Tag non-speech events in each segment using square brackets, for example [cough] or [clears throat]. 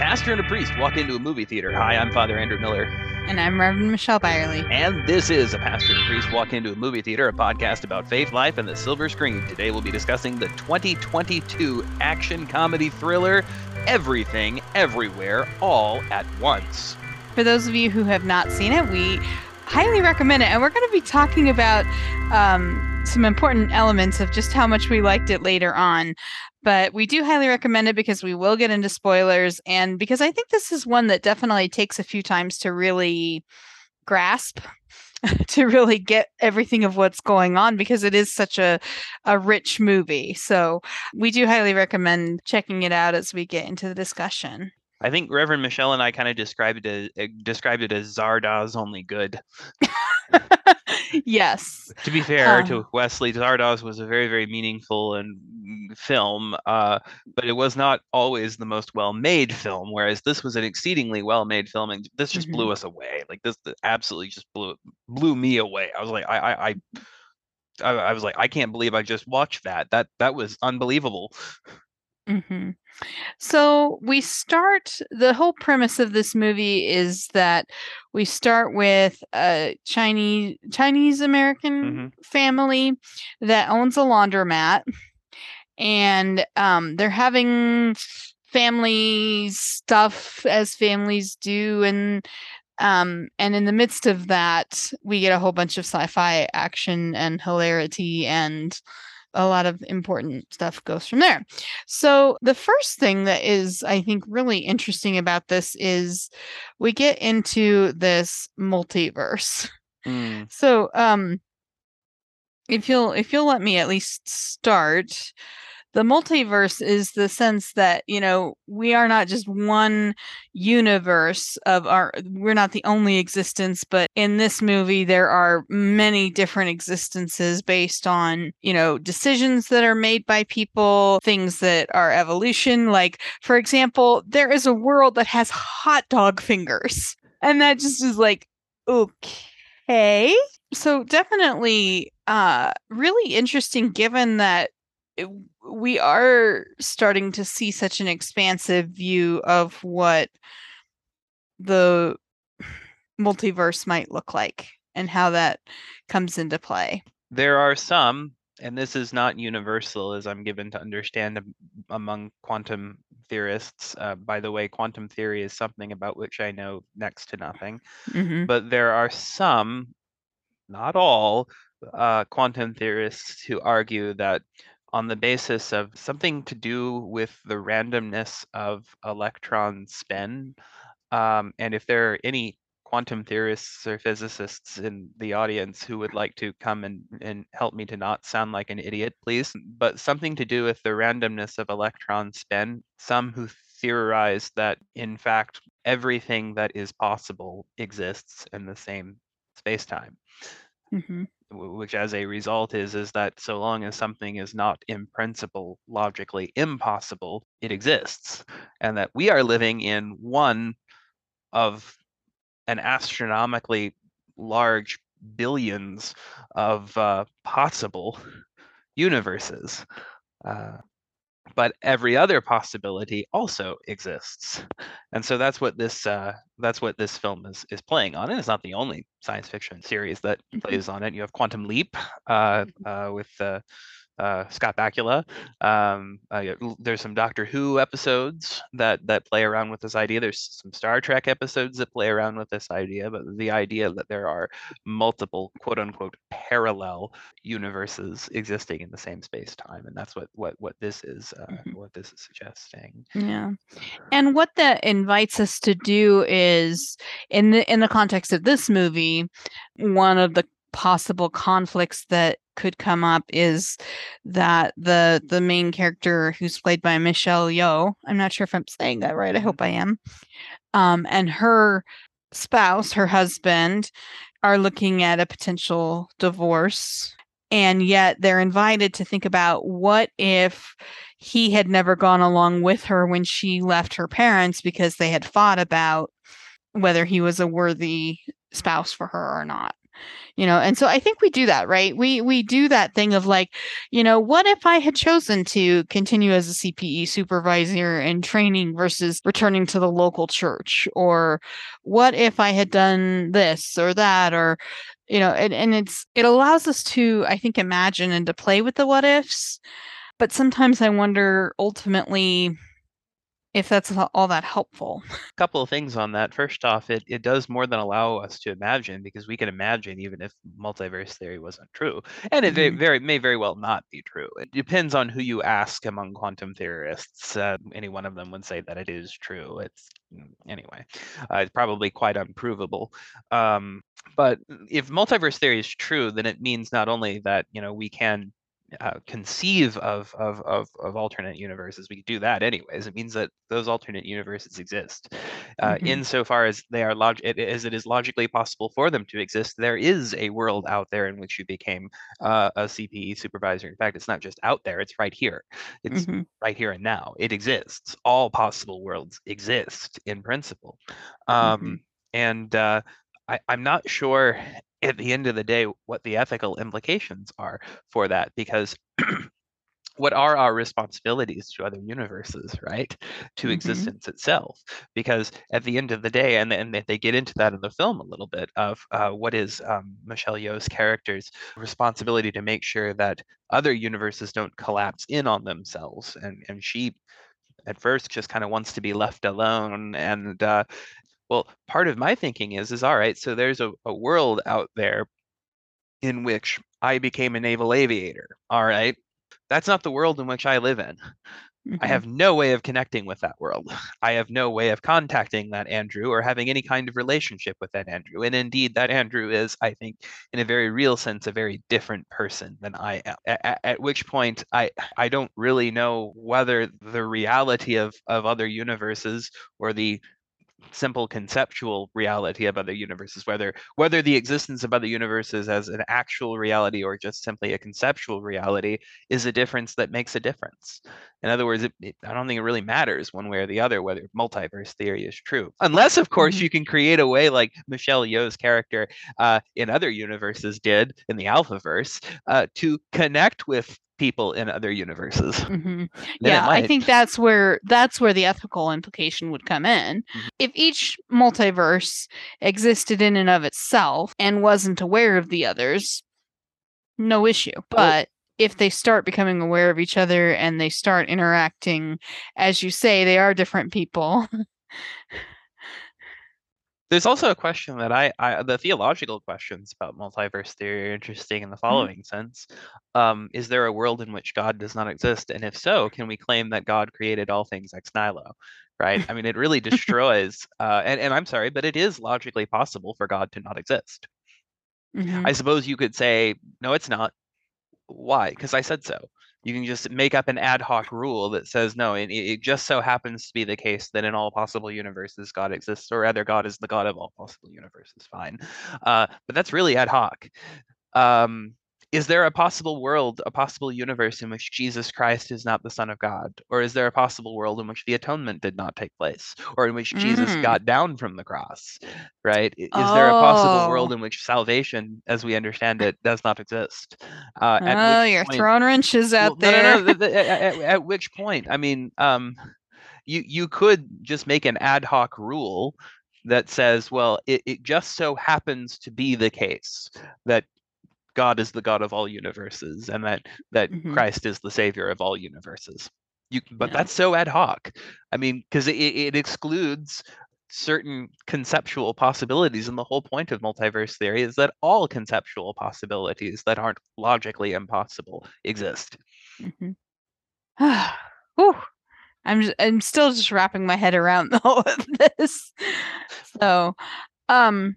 pastor and a priest walk into a movie theater. Hi, I'm Father Andrew Miller. And I'm Reverend Michelle Byerly. And this is A Pastor and a Priest Walk Into a Movie Theater, a podcast about faith, life, and the silver screen. Today we'll be discussing the 2022 action comedy thriller Everything, Everywhere, All at Once. For those of you who have not seen it, we highly recommend it. And we're going to be talking about um, some important elements of just how much we liked it later on but we do highly recommend it because we will get into spoilers and because I think this is one that definitely takes a few times to really grasp [laughs] to really get everything of what's going on because it is such a a rich movie. So we do highly recommend checking it out as we get into the discussion. I think Reverend Michelle and I kind of described it as, eh, described it as Zardoz only good. [laughs] [laughs] yes. To be fair to Wesley, Zardoz was a very, very meaningful and film, uh, but it was not always the most well-made film. Whereas this was an exceedingly well-made film, and this just mm-hmm. blew us away. Like this, absolutely just blew blew me away. I was like, I, I, I, I, I was like, I can't believe I just watched that. That that was unbelievable. Mm-hmm. So we start, the whole premise of this movie is that we start with a Chinese Chinese American mm-hmm. family that owns a laundromat and um, they're having family stuff as families do and um, and in the midst of that we get a whole bunch of sci-fi action and hilarity and a lot of important stuff goes from there. So, the first thing that is, I think, really interesting about this is we get into this multiverse. Mm. [laughs] So, um, if you'll if you'll let me at least start the multiverse is the sense that you know we are not just one universe of our we're not the only existence but in this movie there are many different existences based on you know decisions that are made by people things that are evolution. Like for example there is a world that has hot dog fingers and that just is like okay. So definitely uh really interesting given that we are starting to see such an expansive view of what the multiverse might look like and how that comes into play. There are some, and this is not universal, as I'm given to understand among quantum theorists. Uh, by the way, quantum theory is something about which I know next to nothing. Mm-hmm. But there are some, not all, uh, quantum theorists who argue that on the basis of something to do with the randomness of electron spin. Um, and if there are any quantum theorists or physicists in the audience who would like to come and, and help me to not sound like an idiot, please. But something to do with the randomness of electron spin. Some who theorize that, in fact, everything that is possible exists in the same space-time. Mm-hmm. which as a result is is that so long as something is not in principle logically impossible it exists. And that we are living in one of an astronomically large billions of uh, possible universes. Uh, but every other possibility also exists and so that's what this uh, that's what this film is is playing on and it's not the only science fiction series that mm-hmm. plays on it you have quantum leap uh, mm-hmm. uh, with uh, Scott Bakula. Um, uh, there's some Doctor Who episodes that that play around with this idea. There's some Star Trek episodes that play around with this idea, but the idea that there are multiple quote unquote parallel universes existing in the same space time, and that's what what what this is uh, mm-hmm. what this is suggesting. Yeah, and what that invites us to do is in the in the context of this movie, one of the possible conflicts that could come up is that the the main character who's played by Michelle Yeoh, I'm not sure if I'm saying that right. I hope I am. Um, and her spouse, her husband, are looking at a potential divorce. And yet they're invited to think about what if he had never gone along with her when she left her parents because they had fought about whether he was a worthy spouse for her or not. You know and so i think we do that right? We we do that thing of like you know what if i had chosen to continue as a cpe supervisor and training versus returning to the local church? Or what if i had done this or that or you know and, and it's it allows us to i think imagine and to play with the what ifs but sometimes i wonder ultimately if that's all that helpful. A [laughs] couple of things on that. First off, it, it does more than allow us to imagine because we can imagine even if multiverse theory wasn't true. And it mm-hmm. very may very well not be true. It depends on who you ask among quantum theorists. Uh, any one of them would say that it is true. It's mm, anyway, uh, it's probably quite unprovable. Um, but if multiverse theory is true, then it means not only that you know we can uh, conceive of, of, of of alternate universes. We do that anyways. It means that those alternate universes exist. Uh, mm-hmm. Insofar as they are log- it, as it is logically possible for them to exist, there is a world out there in which you became uh, a CPE supervisor. In fact, it's not just out there; it's right here. It's mm-hmm. right here and now. It exists. All possible worlds exist in principle. Um, mm-hmm. And uh, I, I'm not sure at the end of the day what the ethical implications are for that because [clears throat] what are our responsibilities to other universes right to mm-hmm. existence itself because at the end of the day and, and they get into that in the film a little bit of uh, what is um, michelle yeoh's character's responsibility to make sure that other universes don't collapse in on themselves and and she at first just kind of wants to be left alone and uh, well, part of my thinking is is all right, so there's a, a world out there in which I became a naval aviator. All right. That's not the world in which I live in. Mm-hmm. I have no way of connecting with that world. [laughs] I have no way of contacting that Andrew or having any kind of relationship with that Andrew. And indeed, that Andrew is, I think, in a very real sense, a very different person than I am. At, at which point, I I don't really know whether the reality of of other universes or the simple conceptual reality of other universes whether whether the existence of other universes as an actual reality or just simply a conceptual reality is a difference that makes a difference in other words it, it, i don't think it really matters one way or the other whether multiverse theory is true unless of course mm-hmm. you can create a way like michelle yeoh's character uh, in other universes did in the alphaverse uh, to connect with people in other universes. [laughs] Mm-hmm. Yeah, I think that's where that's where the ethical implication would come in. Mm-hmm. If each multiverse existed in and of itself and wasn't aware of the others, no issue. But if they start becoming aware of each other and they start interacting, as you say, they are different people. [laughs] There's also a question that I, I the theological questions about multiverse theory are interesting in the mm-hmm. following mm-hmm. sense. Um, is there a world in which God does not exist? And if so, can we claim that God created all things ex nihilo? Right? I mean, it really [laughs] destroys, uh, and, and I'm sorry, but it is logically possible for God to not exist. Mm-hmm. I suppose you could say, no, it's not. Why? Because I said so you can just make up an ad hoc rule that says no it, it, just so happens to be the case that in all possible universes god exists or rather god is the god of all possible universes. Fine. Uh, but that's really ad hoc. Um, is there a possible world, a possible universe in which Jesus Christ is not the Son of God? Or is there a possible world in which the atonement did not take place? Or in which mm. Jesus got down from the cross? Right? Is oh. there a possible world oh. in which salvation, as we understand it, does not exist? Uh, oh, you're point, throwing wrenches out well, there. No, no, no, at, at, at, which point? I mean, um, you you could just make an ad hoc rule that says, well, it, it just so happens to be the case that God is the God of all universes and that that mm-hmm. Christ is the savior of all universes. You, but yeah. that's so ad hoc. I mean, because it, it excludes certain conceptual possibilities, and the whole point of multiverse theory is that all conceptual possibilities that aren't logically impossible exist. Mm-hmm. [sighs] I'm just, I'm still just wrapping my head around [laughs] all of this. So, um,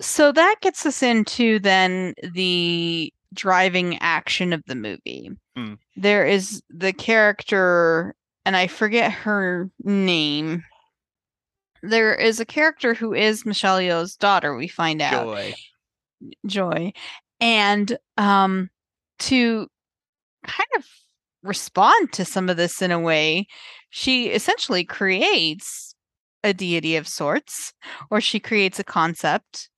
so that gets us into then the driving action of the movie. Mm. There is the character, and I forget her name. There is a character who is Michelle Yeoh's daughter, we find out. Joy. Joy. And um to kind of respond to some of this in a way, she essentially creates a deity of sorts, or she creates a concept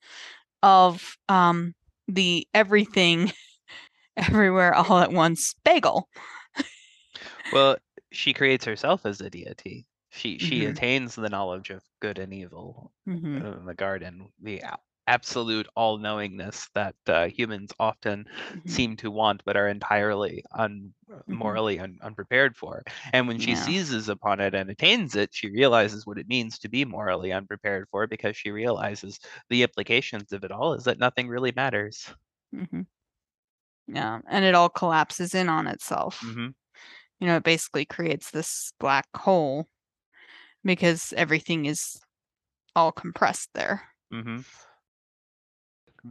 of um, the everything, [laughs] everywhere, all at once bagel. well, she creates herself as a deity. She she Mhm. attains the knowledge of good and evil Mhm. in the garden. The absolute all knowingness that uh, humans often Mhm. seem to want but are entirely un- morally un- unprepared for. And when she Yeah. seizes upon it and attains it, she realizes what it means to be morally unprepared for because she realizes the implications of it all is that nothing really matters. hmm Yeah, and it all collapses in on itself. hmm You know, it basically creates this black hole because everything is all compressed there. hmm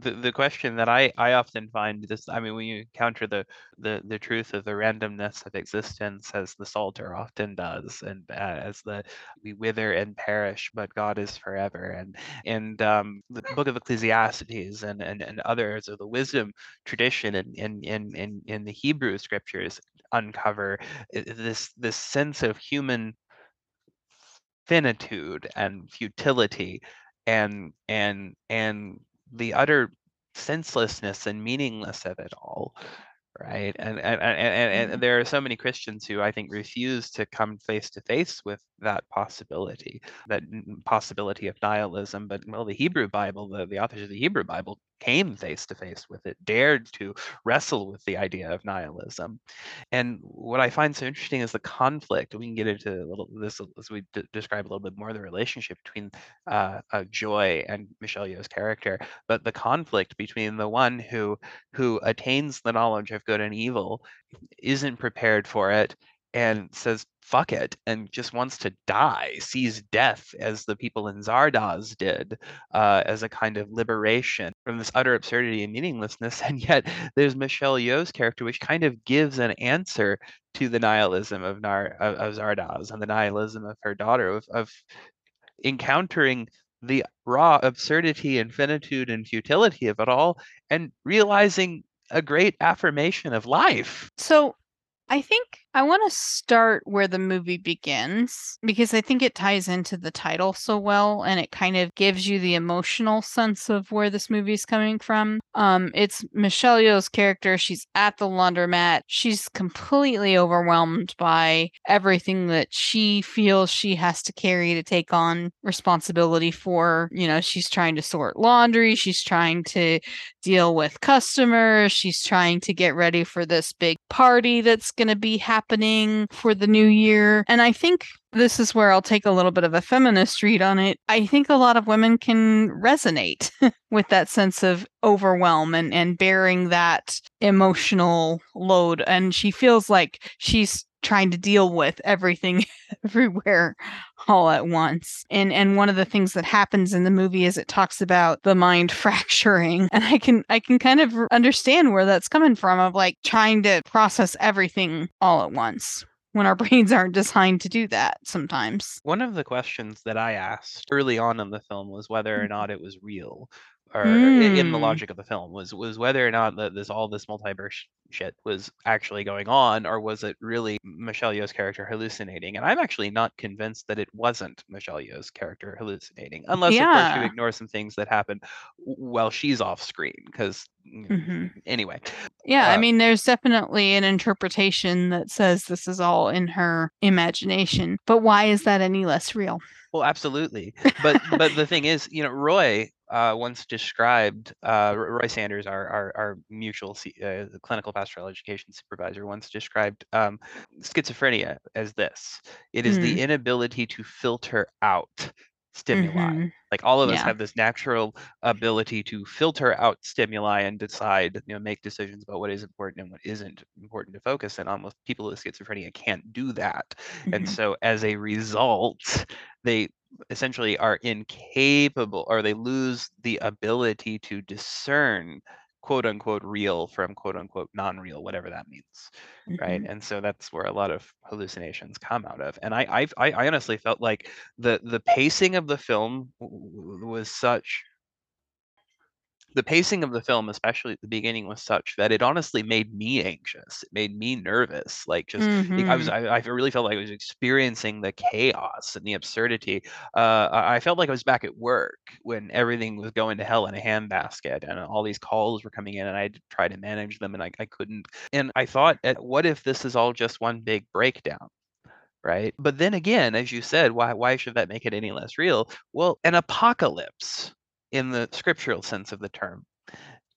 The the question that I I often find is, I mean, when you encounter the the the truth of the randomness of existence, as the Psalter often does, and uh, as the we wither and perish, but God is forever, and and um, the Book of Ecclesiastes and and, and others of the wisdom tradition in in in in, in the Hebrew scriptures uncover this this sense of human finitude and futility and and and the utter senselessness and meaningless of it all right and and, and, and, Mhm. there are so many christians who i think refuse to come face to face with that possibility that possibility of nihilism but well the hebrew bible the, the authors of the hebrew bible came face to face with it dared to wrestle with the idea of nihilism and what I find so interesting is the conflict. We can get into a little this as we d- describe a little bit more the relationship between uh, uh, Joy and Michelle Yeoh's character, but the conflict between the one who who attains the knowledge of good and evil, isn't prepared for it, and says fuck it and just wants to die, sees death as the people in Zardoz did, uh, as a kind of liberation from this utter absurdity and meaninglessness. [laughs] And yet there's Michelle Yeoh's character, which kind of gives an answer to the nihilism of, Nar- of, of Zardoz and the nihilism of her daughter, of, of encountering the raw absurdity and finitude and futility of it all and realizing a great affirmation of life. So I think I want to start where the movie begins because I think it ties into the title so well and it kind of gives you the emotional sense of where this movie is coming from. Um, it's Michelle Yeoh's character. She's at the laundromat. She's completely overwhelmed by everything that she feels she has to carry to take on responsibility for. You know, she's trying to sort laundry. She's trying to deal with customers. She's trying to get ready for this big party that's going to be happening for the new year. And I think this is where I'll take a little bit of a feminist read on it. I think a lot of women can resonate [laughs] with that sense of overwhelm and, and bearing that emotional load. And she feels like she's trying to deal with everything [laughs] everywhere all at once. And and one of the things that happens in the movie is it talks about the mind [laughs] fracturing and I can I can kind of understand where that's coming from of like trying to process everything all at once when our [laughs] brains aren't designed to do that sometimes. One of the questions that I asked early on in the film was whether or Mhm. not it was real or i- in the Mm. logic of the film was was whether or not that this all this multiverse shit was actually going on or was it really Michelle Yeoh's character hallucinating and I'm actually not convinced that it wasn't Michelle Yeoh's character hallucinating unless of course you ignore some things that happen while she's off screen because Mhm. anyway Yeah, I Uh, mean, there's definitely an interpretation that says this is all in her imagination, but why is that any less real? Well, absolutely. But [laughs] but the thing is, you know, Roy uh, once described uh, Roy Sanders, our our, our mutual C, uh, clinical pastoral education supervisor, once described um, schizophrenia as this: it is Mm. the inability to filter out stimuli. Mhm. Like all of us Yeah. have this natural ability to filter out stimuli and decide, you know, make decisions about what is important and what isn't important to focus on. With people with schizophrenia can't do that. And Mhm. so as a result, they essentially are incapable or they lose the ability to discern quote unquote real from quote unquote non-real whatever that means right Mhm. and so that's where a lot of hallucinations come out of and i I've, i i honestly felt like the the pacing of the film was such the pacing of the film, especially at the beginning, was such that it honestly made me anxious. It made me nervous. Like just, mm-hmm. I was. I, I, really felt like I was experiencing the chaos and the absurdity. Uh, I felt like I was back at work when everything was going to hell in a handbasket, and all these calls were coming in, and I had to try to manage them, and I, I couldn't. And I thought, what if this is all just one big breakdown? right? But then again, as you said, why why should that make it any less real? Well, an apocalypse in the scriptural sense of the term,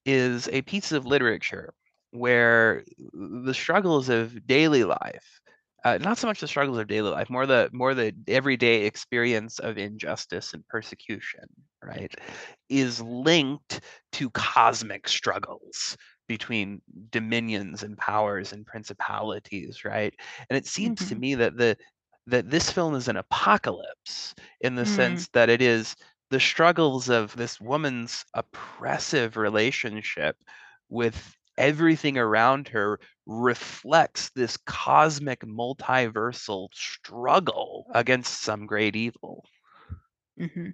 is a piece of literature where the struggles of daily life, uh, not so much the struggles of daily life, more the more the everyday experience of injustice and persecution, right, is linked to cosmic struggles between dominions and powers and principalities, right? And it seems mm-hmm. to me that the that this film is an apocalypse in the mm. sense that it is the struggles of this woman's oppressive relationship with everything around her reflects this cosmic multiversal struggle against some great evil. Mm-hmm.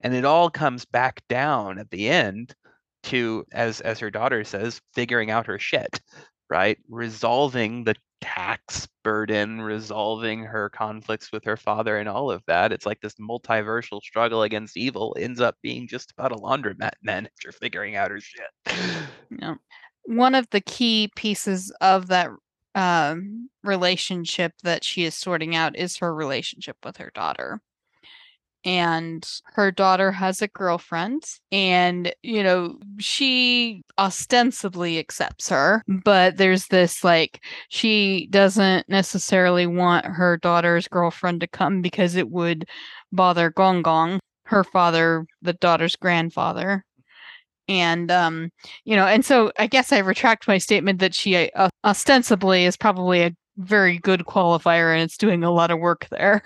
And it all comes back down at the end to, as as her daughter says, figuring out her shit, right? Resolving the tax burden, resolving her conflicts with her father, and all of that. It's like this multiversal struggle against evil ends up being just about a laundromat [laughs] manager figuring out her shit. Yeah. One of the key pieces of that um, relationship that she is sorting out is her relationship with her daughter and her daughter has a girlfriend and you know she ostensibly accepts her but there's this like she doesn't necessarily want her daughter's girlfriend to come because it would bother gong gong her father the daughter's grandfather. And um you know and so i guess i retract my statement that she uh, ostensibly is probably a very good qualifier and it's doing a lot of work there.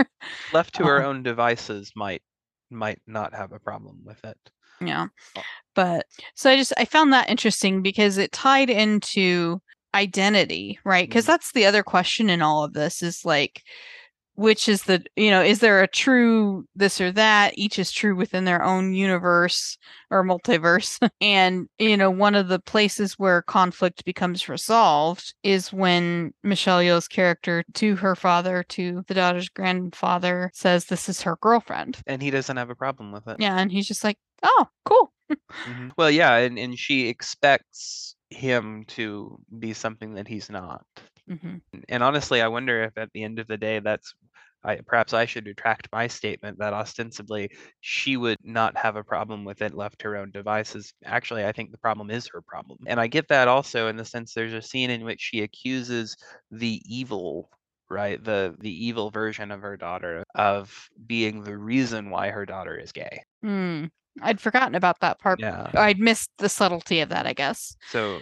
Left to um, [laughs] own devices might might not have a problem with it. Yeah. Oh. But so I just I found that interesting because it tied into identity, right? Because mm-hmm. that's the other question in all of this is like which is the you know is there a true this or that? Each is true within their own universe or multiverse. [laughs] And you know one of the places where conflict becomes resolved is when michelle yeoh's character to her father to the daughter's grandfather says this is her girlfriend. And he doesn't have a problem with it. Yeah and he's just like oh cool. Mm-hmm. well yeah and, and she expects him to be something that he's not Mm-hmm. And honestly, I wonder if at the end of the day, that's I, perhaps I should retract my statement that ostensibly she would not have a problem with it left to her own devices. Actually, I think the problem is her problem. And I get that also in the sense there's a scene in which she accuses the evil right the the evil version of her daughter of being the reason why her daughter is gay mm, i'd forgotten about that part yeah i'd missed the subtlety of that i guess so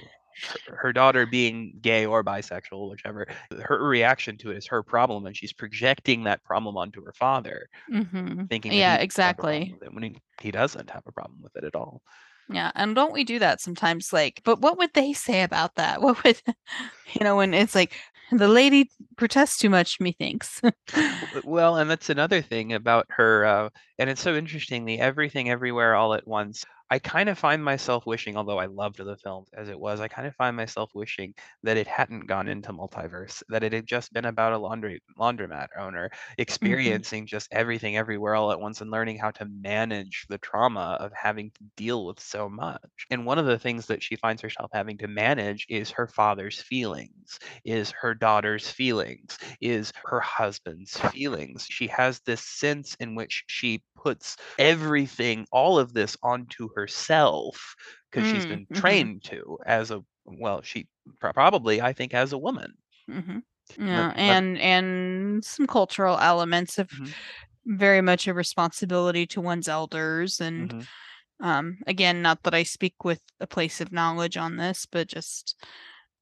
her daughter being gay or bisexual, whichever, her reaction to it is her problem, and she's projecting that problem onto her father, mm-hmm. thinking, yeah, exactly, when he, he doesn't have a problem with it at all. Yeah, and don't we do that sometimes? Like, but what would they say about that? [laughs] What would, you know, when it's like the lady protests too much, methinks. well, and that's another thing about her, uh, and it's so interesting. The everything, everywhere, all at once I kind of find myself wishing, although I loved the film as it was, I kind of find myself wishing that it hadn't gone into multiverse, that it had just been about a laundry laundromat owner mm-hmm. experiencing mm-hmm. just everything everywhere all at once and learning how to manage the trauma of having to deal with so much. And one of the things that she finds herself having to manage is her father's feelings, is her daughter's feelings, is her husband's feelings. She has this sense in which she puts everything, all of this onto herself because mm, she's been mm-hmm. trained to as a well, she probably I think as a woman. Mm-hmm. Yeah, but, and but, and some cultural elements of mm-hmm. very much a responsibility to one's elders and mm-hmm. um again not that I speak with a place of knowledge on this but just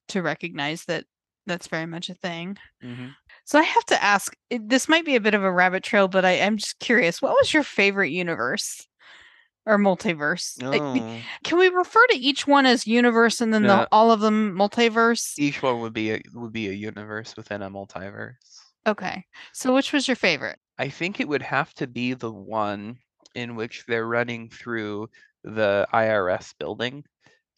to recognize that that's very much a thing. Mm-hmm. So I have to ask, this might be a bit of a rabbit trail, but I am just curious. What was your favorite universe or multiverse? Oh. Can we refer to each one as universe and then yeah. the, all of them multiverse? Each one would be a would be a universe within a multiverse. Okay. So which was your favorite? I think it would have to be the one in which they're running through the IRS building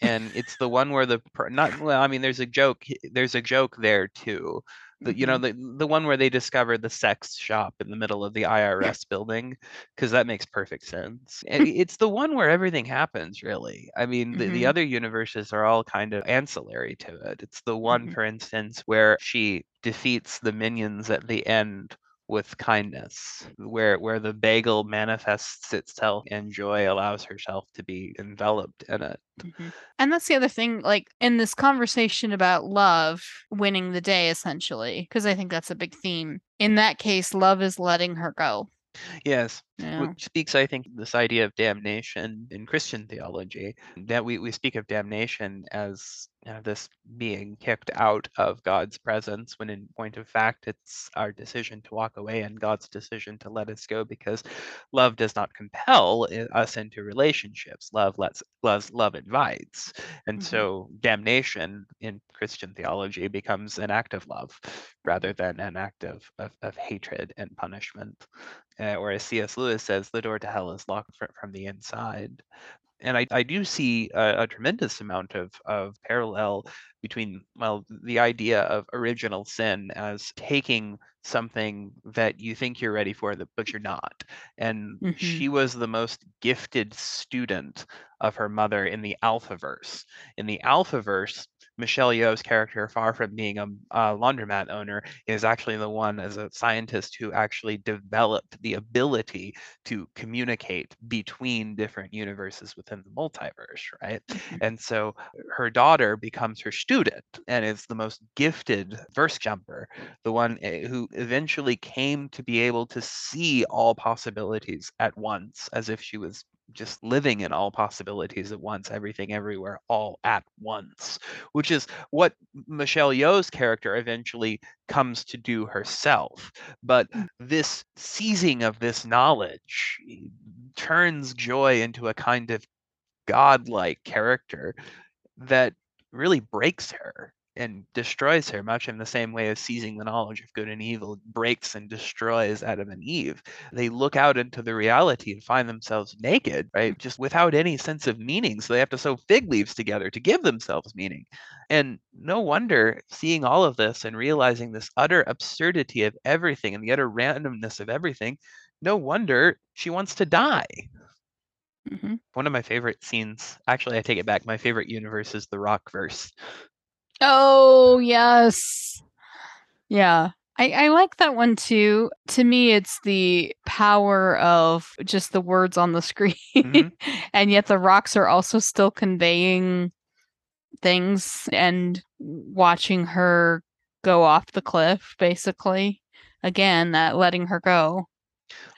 and it's the one where the not well i mean there's a joke there's a joke there too the, you know mm-hmm. the the one where they discover the sex shop in the middle of the IRS building because that makes perfect sense. And [laughs] it's the one where everything happens really. I mean the, mm-hmm. the other universes are all kind of ancillary to it. It's the one mm-hmm. for instance where she defeats the minions at the end with kindness, where where the bagel manifests itself and joy allows herself to be enveloped in it. Mm-hmm. And that's the other thing, like in this conversation about love winning the day, essentially, because I think that's a big theme. In that case, love is letting her go. Yes, yeah. which speaks, I think, this idea of damnation in Christian theology. That we, we speak of damnation as you know, this being kicked out of God's presence, when in point of fact, it's our decision to walk away and God's decision to let us go because love does not compel us into relationships. Love lets love, love invites. And mm-hmm. so damnation in Christian theology becomes an act of love rather than an act of, of, of hatred and punishment. Uh, whereas C.S. Lewis says the door to hell is locked from the inside. And I, I do see a, a, tremendous amount of, of parallel between well the idea of original sin as taking something that you think you're ready for but you're not. And mm-hmm. she was the most gifted student of her mother in the alphaverse. In the alphaverse Michelle Yeoh's character, far from being a, a, laundromat owner, is actually the one as a scientist who actually developed the ability to communicate between different universes within the multiverse, right? Mm-hmm. And so her daughter becomes her student and is the most gifted verse jumper, the one eh, who eventually came to be able to see all possibilities at once as if she was just living in all possibilities at once, everything everywhere, all at once, which is what Michelle Yeoh's character eventually comes to do herself. But mm. this seizing of this knowledge turns Joy into a kind of godlike character that really breaks her and destroys her, much in the same way as seizing the knowledge of good and evil breaks and destroys Adam and Eve. They look out into the reality and find themselves naked, right? Just without any sense of meaning. So they have to sew fig leaves together to give themselves meaning. And no wonder seeing all of this and realizing this utter absurdity of everything and the utter randomness of everything, no wonder she wants to die. Mm-hmm. One of my favorite scenes, actually, I take it back. My favorite universe is the Rock verse. Oh, yes. Yeah. I, I like that one too. To me, it's the power of just the words on the [laughs] screen. Mm-hmm. and yet the rocks are also still conveying things and watching her go off the cliff, basically. Again, that letting her go.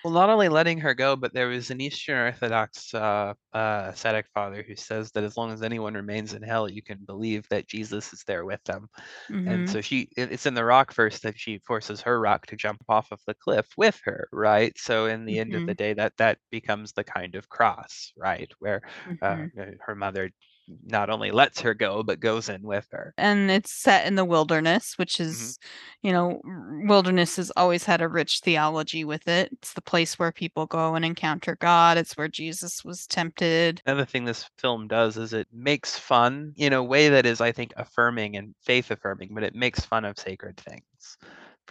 Well, not only letting her go, but there was an Eastern Orthodox uh, uh, ascetic father who says that as long as anyone remains in hell, you can believe that Jesus is there with them. Mm-hmm. And so she, it's in the rock verse that she forces her rock to jump off of the cliff with her, right? So in the mm-hmm. end of the mm-hmm. day, that that becomes the kind of cross, right, where uh, mm-hmm. uh, her mother not only lets her go but goes in with her and it's set in the wilderness which mm-hmm. is mm-hmm. you know wilderness has always had a rich theology with it it's the place where people go and encounter god it's where jesus was tempted another thing this film does is it makes fun in a way that is i think affirming and faith affirming but it makes fun of sacred things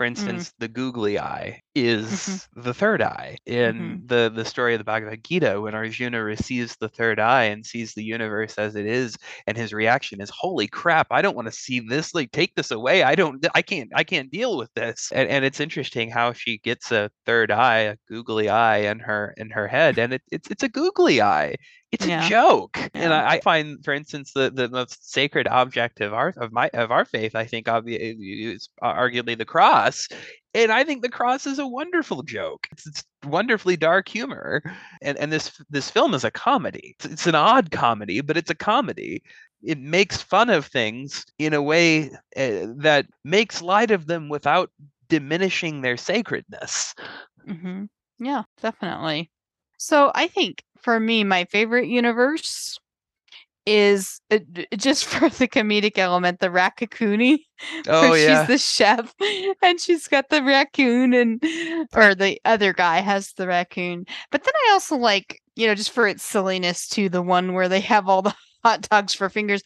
for mm. instance, mm. the googly eye is mm-hmm. the third eye in mm-hmm. the the story of the Bhagavad Gita when Arjuna receives the third eye and sees the universe as it is and his reaction is holy crap I don't want to see this like take this away I don't I can't I can't deal with this and, and it's interesting how she gets a third eye a googly eye in her in her head and it, it's it's a googly eye it's yeah. a joke yeah. and I, I, find for instance the, the most sacred object of our of my of our faith i think obviously is arguably the cross and i think the cross is a wonderful joke it's, it's wonderfully dark humor and and this this film is a comedy it's, it's an odd comedy but it's a comedy it makes fun of things in a way uh, that makes light of them without diminishing their sacredness mm-hmm. yeah definitely so i think for me, my favorite universe is uh, [laughs] just for the comedic element, the Raccacoonie. [laughs] Oh yeah, she's the chef, and she's got the raccoon, and or the other guy has the raccoon. But then I also like, you know, just for its silliness to the one where they have all the [laughs] hot dogs for fingers,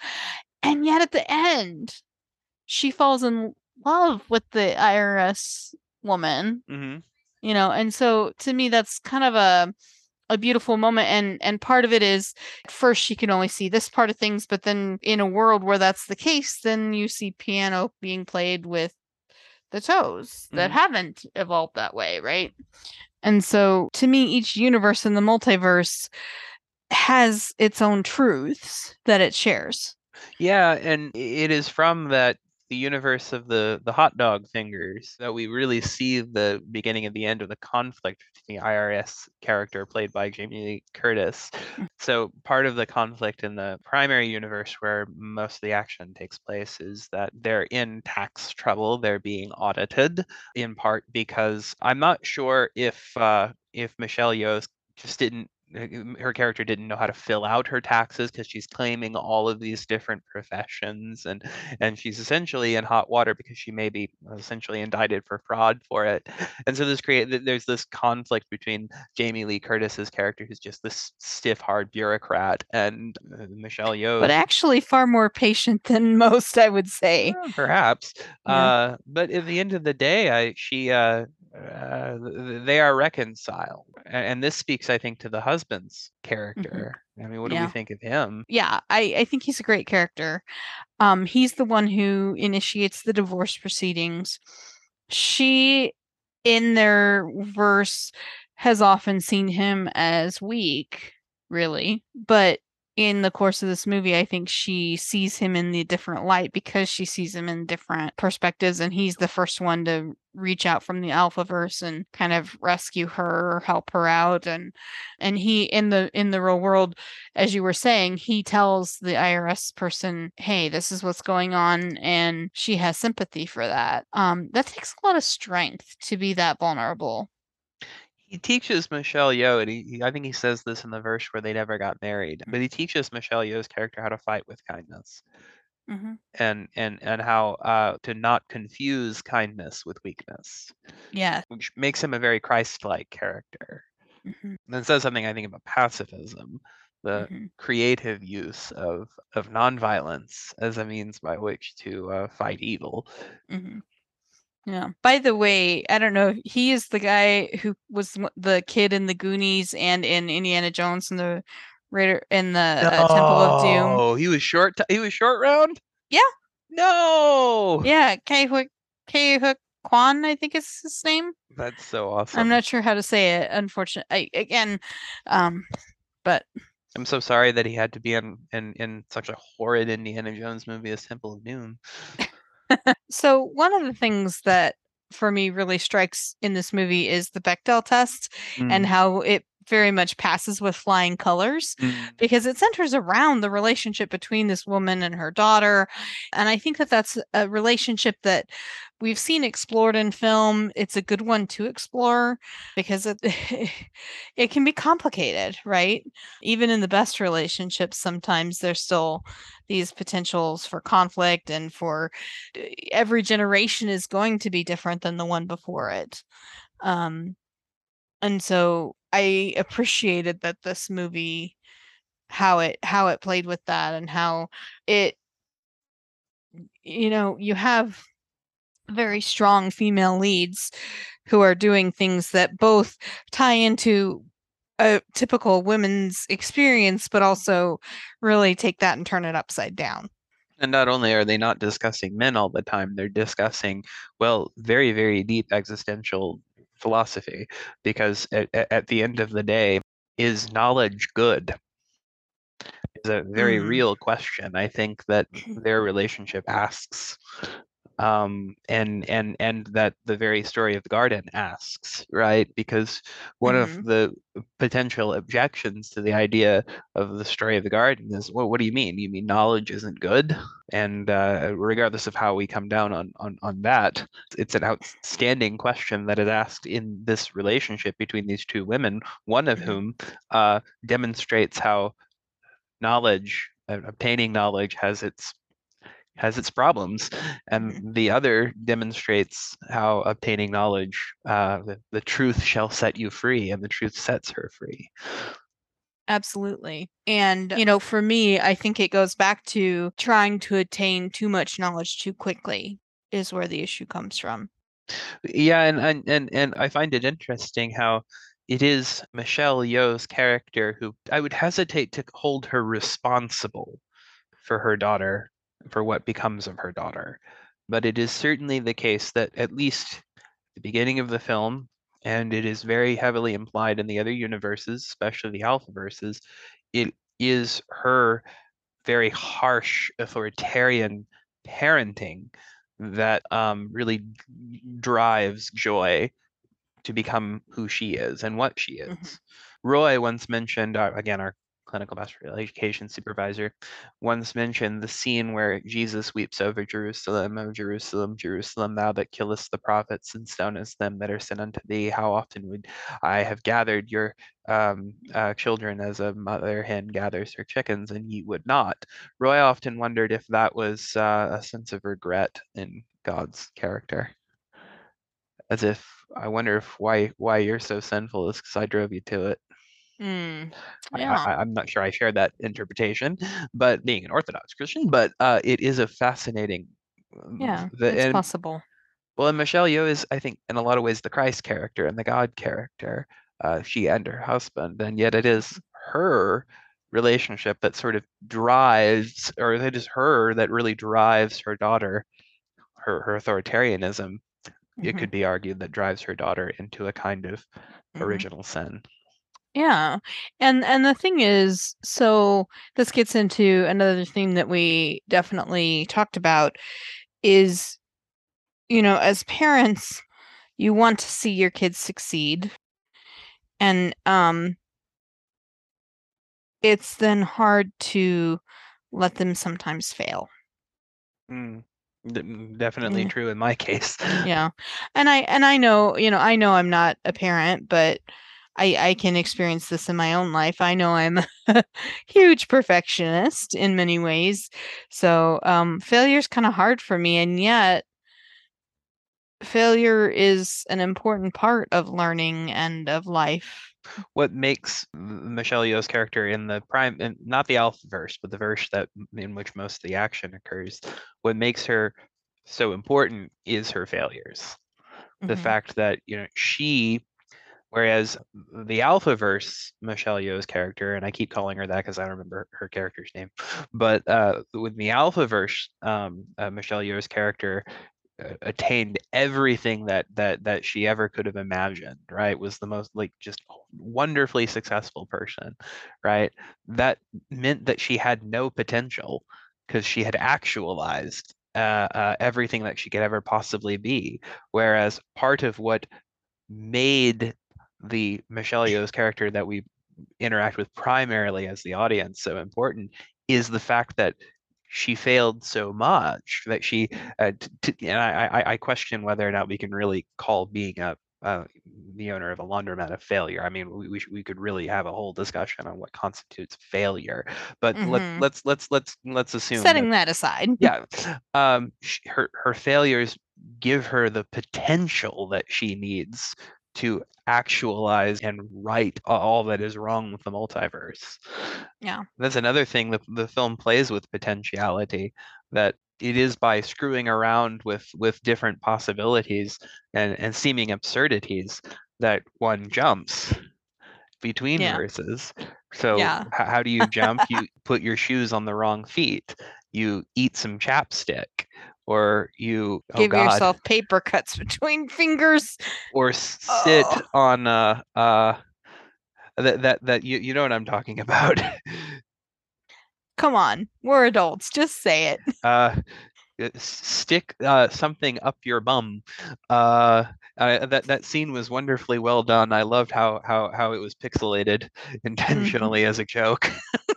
and yet at the end, she falls in love with the IRS woman. hmm You know, and so to me, that's kind of a a beautiful moment and and part of it is first she can only see this part of things but then in a world where that's the case then you see piano being played with the toes that Mhm. haven't evolved that way right and so to me each universe in the multiverse has its own truths that it shares yeah, and it is from that the universe of the the hot dog fingers that we really see the beginning and the end of the conflict between the IRS character played by Jamie Lee Curtis. So part of the conflict in the primary universe where most of the action takes place is that they're in tax trouble. They're being audited in part because I'm not sure if uh, if Michelle Yeoh just didn't her character didn't know how to fill out her taxes because she's claiming all of these different professions and and she's essentially in hot water because she may be essentially indicted for fraud for it. And so this create there's this conflict between jamie lee curtis's character who's just this stiff hard bureaucrat and uh, michelle yeoh but actually far more patient than [laughs] most i would say. Uh, perhaps. Yeah. uh but at the end of the day i she uh uh, th- th- they are reconciled, and this speaks, I think, to the husband's character. I mean, what do Mm-hmm. We think of him? yeah i i think he's a great character um he's the one who initiates the divorce proceedings she in their verse has often seen him as weak really but in the course of this movie i think she sees him in the different light because she sees him in different perspectives and he's the first one to reach out from the alphaverse and kind of rescue her or help her out and and he in the in the real world as you were saying, he tells the IRS person, "Hey, this is what's going on," and she has sympathy for that. Um, that takes a lot of strength to be that vulnerable. He teaches Michelle Yeoh, and he, he- I think he says this in the verse where they never got married, but he teaches Michelle Yeoh's character how to fight with kindness hmm and and and how uh, to not confuse kindness with weakness, Yeah. which makes him a very Christ-like character. hmm And says something I think about pacifism, the hmm creative use of of nonviolence as a means by which to uh, fight evil. Yeah. By the way, I don't know. He is the guy who was the- kid in the Goonies and in Indiana Jones and the Raider in the uh, Temple of Doom. Oh, he was short. T- he was short round. Yeah. No. Yeah, Ke Huy Kaehuk Quan, I think is his name. That's so awesome. I'm not sure how to say it. Unfortunately, I, again, um, but I'm so sorry that he had to be in in, in such a horrid Indiana Jones movie as Temple of Doom. [laughs] so one of the things that for me really strikes in this movie is the Bechdel test and mm. how it very much passes with flying colors Mm. because it centers around the relationship between this woman and her daughter and i think that that's a relationship that we've seen explored in film it's a good one to explore because it [laughs] it can be complicated right even in the best relationships sometimes there's still these potentials for conflict and for every generation is going to be different than the one before it um and so i appreciated that this movie how it how it played with that and how it you know you have very strong female leads who are doing things that both tie into a typical women's experience but also really take that and turn it upside down. And not only are they not discussing men all the time, they're discussing, well, very, very deep existential philosophy. Because at, at, the end of the day, is knowledge good? Is a very Mm. real question. I think that [clears throat] their relationship asks. Um, and and and that the very story of the garden asks, right? Because one Mhm. of the potential objections to the idea of the story of the garden is, well, what do you mean? You mean knowledge isn't good? And uh, regardless of how we come down on, on on that, it's an outstanding question that is asked in this relationship between these two women, one of Mhm. whom uh, demonstrates how knowledge obtaining knowledge has its has its problems and Mhm. the other demonstrates how obtaining knowledge uh, the, the truth shall set you free and the truth sets her free Absolutely. And, you know, for me, I think it goes back to trying to attain too much knowledge too quickly is where the issue comes from. yeah and and and, and i find it interesting how it is michelle yeoh's character who i would hesitate to hold her responsible for her daughter for what becomes of her daughter but it is certainly the case that at least the beginning of the film and it is very heavily implied in the other universes especially the alpha verses it is her very harsh authoritarian parenting that um, really drives Joy to become who she is and what she is. Mhm. Roy once mentioned, uh, again, our clinical pastoral education supervisor, once mentioned the scene where Jesus weeps over Jerusalem, O Jerusalem, Jerusalem, thou that killest the prophets and stonest them that are sent unto thee. How often would I have gathered your um, uh, children as a mother hen gathers her chickens, and ye would not? Roy often wondered if that was uh, a sense of regret in God's character. As if I wonder if why why you're so sinful is because I drove you to it. Mm. Yeah. I, I'm not sure I share that interpretation, but being an Orthodox Christian, but uh, it is a fascinating. um, Yeah. the, it's and, possible. well, and Michelle Yeoh is, I think, in a lot of ways, the Christ character and the God character. Uh, she and her husband, and yet it is her relationship that sort of drives, or it is her that really drives her daughter, her her authoritarianism. It Mhm. could be argued that drives her daughter into a kind of Mhm. original sin. Yeah. And and the thing is, so this gets into another thing that we definitely talked about is you know, as parents, you want to see your kids succeed. And um it's then hard to let them sometimes fail. Mm, mm, definitely Yeah. true in my [laughs] case. Yeah. And I and I know, you know, I know I'm not a parent, but I I can experience this in my own life. I know I'm a [laughs] huge perfectionist in many ways. So, um is kind of hard for me and yet failure is an important part of learning and of life. what makes Michelle Yeoh's character in the prime, and not the Alpha verse, but the verse that in which most of the action occurs, what makes her so important is her failures. The Mhm. fact that you know she, whereas the Alpha verse, Michelle Yeoh's character, and I keep calling her that because I don't remember her character's name, [laughs] but uh, with the Alpha verse, um, uh, Michelle Yeoh's character uh, attained everything that that that she ever could have imagined right was the most like just wonderfully successful person right? That meant that she had no potential because she had actualized uh, uh, everything that she could ever possibly be whereas part of what made the Michelle Yeoh's character that we interact with primarily as the audience so important is the fact that she failed so much that she uh, t- t- and I, I I question whether or not we can really call being a uh, the owner of a laundromat a failure. I mean, we we, sh- we could really have a whole discussion on what constitutes failure. But Mhm. let's let's let's let's let's assume Setting that aside. [laughs] yeah um sh- her her failures give her the potential that she needs to actualize and right all that is wrong with the multiverse Yeah. that's another thing that the film plays with potentiality that it is by screwing around with with different possibilities and and seeming absurdities that one jumps between Yeah. verses so Yeah. how do you jump you [laughs] put your shoes on the wrong feet you eat some chapstick or you oh Give yourself paper cuts between fingers. or sit Oh. on uh uh that that that you you know what I'm talking about [laughs] Come on. We're adults. Just say it. uh uh, stick uh something up your bum uh uh, that that scene was wonderfully well done. I loved how how how it was pixelated intentionally as a joke. [laughs]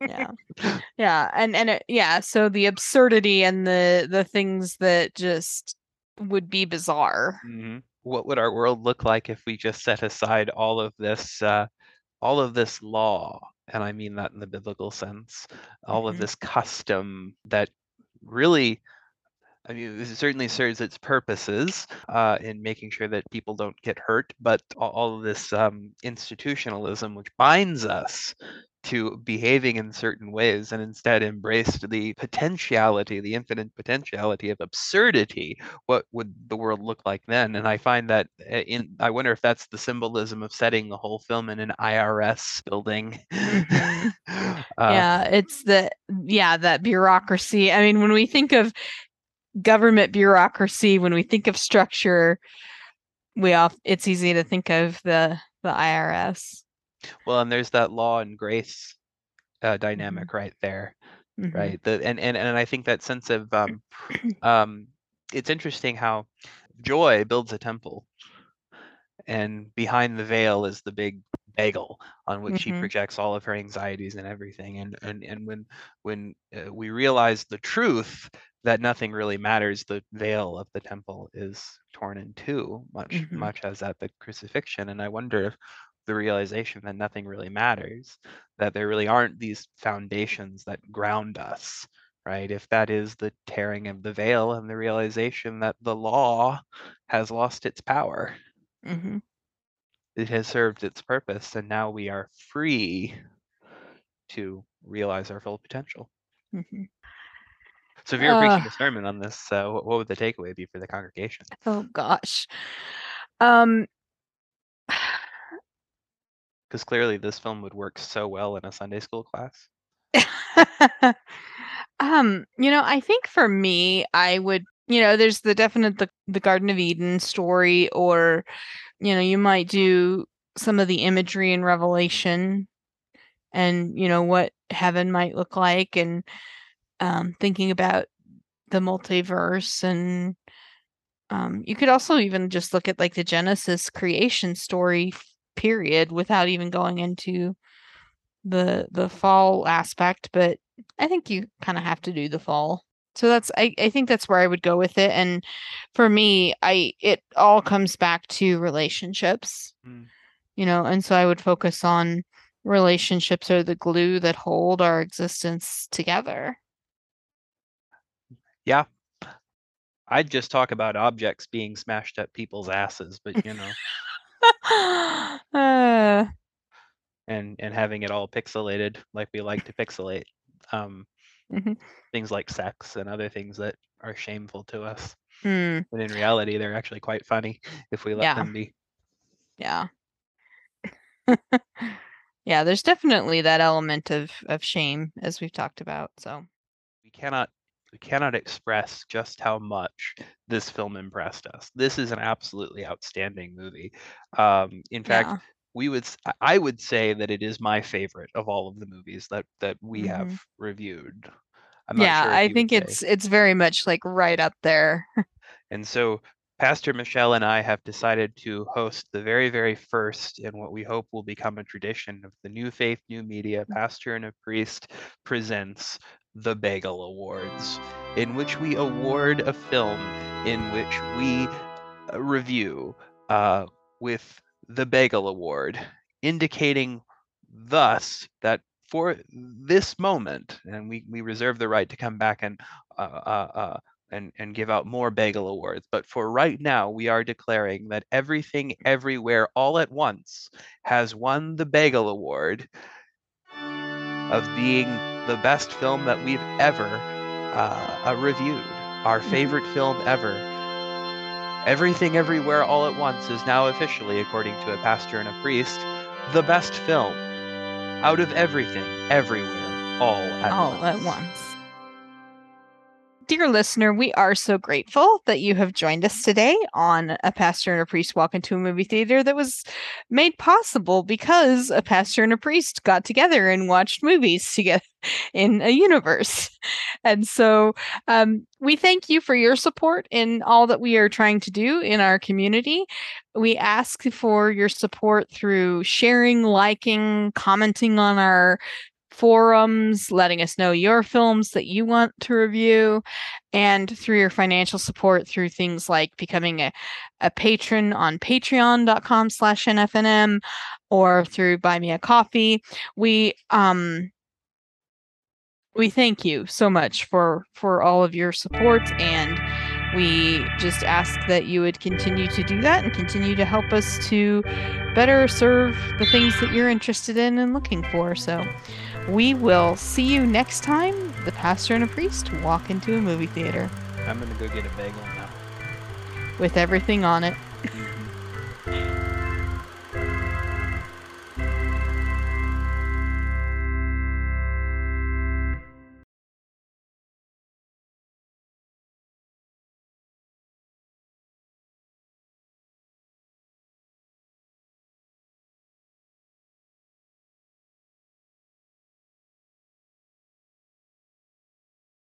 yeah [laughs] yeah and and it, yeah so the absurdity and the the things that just would be bizarre Mhm. What would our world look like if we just set aside all of this uh all of this law and I mean that in the biblical sense, all mm-hmm. of this custom that really I mean, it certainly serves its purposes uh, in making sure that people don't get hurt, but all of this um, institutionalism, which binds us to behaving in certain ways and instead embraced the potentiality, the infinite potentiality of absurdity, what would the world look like then? And I find that eh, in I wonder if that's the symbolism of setting the whole film in an IRS building. [laughs] Uh, yeah, it's the yeah, that bureaucracy. I mean, when we think of government bureaucracy, when we think of structure, we all it's easy to think of the the IRS. Well, and there's that law and grace uh, mm-hmm. dynamic mm-hmm. right there, mm-hmm. right? The and, and and I think that sense of um, [clears throat] um, it's interesting how joy builds a temple, and behind the veil is the big bagel on which mm-hmm. she projects all of her anxieties and everything. And and and when when uh, we realize the truth that nothing really matters, the veil of the temple is torn in two, much mm-hmm. much as at the crucifixion. And I wonder if the realization that nothing really matters, that there really aren't these foundations that ground us, right? If that is the tearing of the veil and the realization that the law has lost its power, mm-hmm. it has served its purpose, and now we are free to realize our full potential. Mm-hmm. So, if you were uh, preaching a sermon on this, uh, what, what would the takeaway be for the congregation? Oh gosh, um, because clearly this film would work so well in a Sunday school class. [laughs] um, you know, I think for me, I would, you know, there's the definite the, the Garden of Eden story, or, you know, you might do some of the imagery in Revelation and, you know, what heaven might look like and um, thinking about the multiverse and um, you could also even just look at like the Genesis creation story period without even going into the the fall aspect but i think you kind of have to do the fall. So that's I, I think that's where i would go with it and for me i it all comes back to relationships. Mm. you know and so i would focus on relationships are the glue that hold our existence together. Yeah. I'd just talk about objects being smashed up people's asses but you know [laughs] [laughs] uh, and and having it all pixelated like we like to pixelate um, mm-hmm. things like sex and other things that are shameful to us mm. but in reality they're actually quite funny if we let yeah. them be yeah [laughs] yeah there's definitely that element of of shame as we've talked about so we cannot we cannot express just how much this film impressed us. This is an absolutely outstanding movie. Um, in fact, yeah. we would I would say that it is my favorite of all of the movies that that we mm-hmm. have reviewed. yeah, sure I think it's say. it's very much like right up there. [laughs] and so Pastor Michelle and I have decided to host the very, very first and what we hope will become a tradition of the New Faith, New Media mm. Pastor and a Priest presents the Bagel Awards, in which we award a film in which we uh, review uh, with the Bagel Award, indicating thus that for this moment, and we, we reserve the right to come back and uh, uh, uh, and, and give out more bagel awards. But for right now, we are declaring that everything, everywhere, all at once has won the bagel award of being the best film that we've ever uh, uh, reviewed, our mm-hmm. favorite film ever. Everything Everywhere All at Once is now officially, according to a pastor and a priest, the best film out of everything, everywhere, all at all once. at once. Dear listener, we are so grateful that you have joined us today on A Pastor and a Priest Walk into a Movie Theater that was made possible because a pastor and a priest got together and watched movies together [laughs] in a universe. And so um, we thank you for your support in all that we are trying to do in our community. We ask for your support through sharing, liking, commenting on our forums, letting us know your films that you want to review, and through your financial support through things like becoming a, a patron on patreon.com slash nfnm or through buy me a coffee. We um we thank you so much for for all of your support and we just ask that you would continue to do that and continue to help us to better serve the things that you're interested in and looking for. So we will see you next time. The pastor and a priest walk into a movie theater. I'm going to go get a bagel now. With everything on it. Mm-hmm. [laughs]